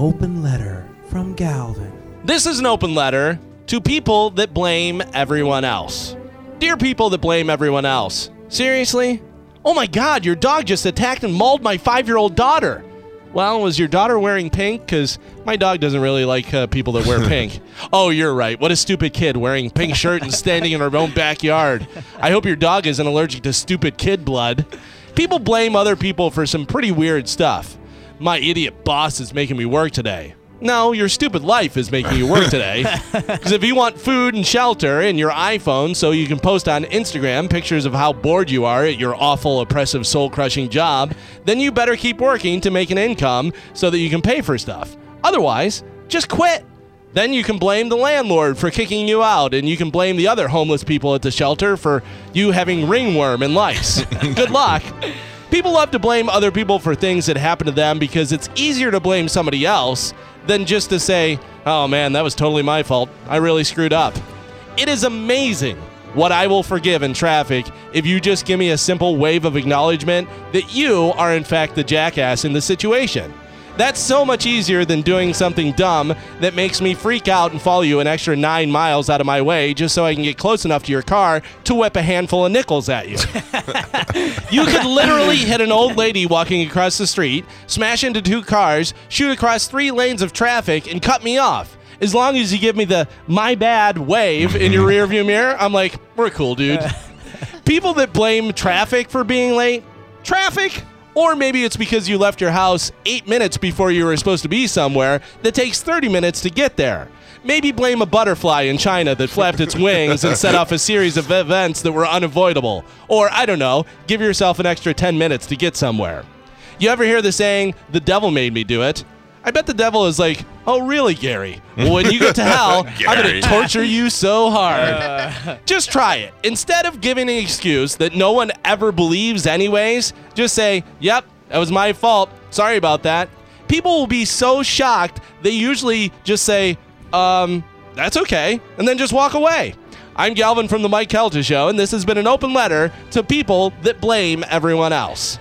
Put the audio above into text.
open letter from Galvin. This is an open letter to people that blame everyone else. Dear people that blame everyone else, seriously? Oh my god, your dog just attacked and mauled my five year old daughter. Well, was your daughter wearing pink? Because my dog doesn't really like uh, people that wear pink. oh, you're right. What a stupid kid wearing pink shirt and standing in her own backyard. I hope your dog isn't allergic to stupid kid blood. People blame other people for some pretty weird stuff. My idiot boss is making me work today. No, your stupid life is making you work today. Because if you want food and shelter and your iPhone so you can post on Instagram pictures of how bored you are at your awful, oppressive, soul crushing job, then you better keep working to make an income so that you can pay for stuff. Otherwise, just quit. Then you can blame the landlord for kicking you out, and you can blame the other homeless people at the shelter for you having ringworm and lice. Good luck. People love to blame other people for things that happen to them because it's easier to blame somebody else than just to say, oh man, that was totally my fault. I really screwed up. It is amazing what I will forgive in traffic if you just give me a simple wave of acknowledgement that you are, in fact, the jackass in the situation. That's so much easier than doing something dumb that makes me freak out and follow you an extra nine miles out of my way just so I can get close enough to your car to whip a handful of nickels at you. you could literally hit an old lady walking across the street, smash into two cars, shoot across three lanes of traffic, and cut me off. As long as you give me the my bad wave in your rearview mirror, I'm like, we're cool, dude. People that blame traffic for being late, traffic? Or maybe it's because you left your house eight minutes before you were supposed to be somewhere that takes 30 minutes to get there. Maybe blame a butterfly in China that flapped its wings and set off a series of events that were unavoidable. Or, I don't know, give yourself an extra 10 minutes to get somewhere. You ever hear the saying, the devil made me do it? I bet the devil is like, oh, really, Gary? Well, when you get to hell, I'm going to torture you so hard. just try it. Instead of giving an excuse that no one ever believes, anyways, just say, yep, that was my fault. Sorry about that. People will be so shocked, they usually just say, um, that's okay, and then just walk away. I'm Galvin from The Mike Calta Show, and this has been an open letter to people that blame everyone else.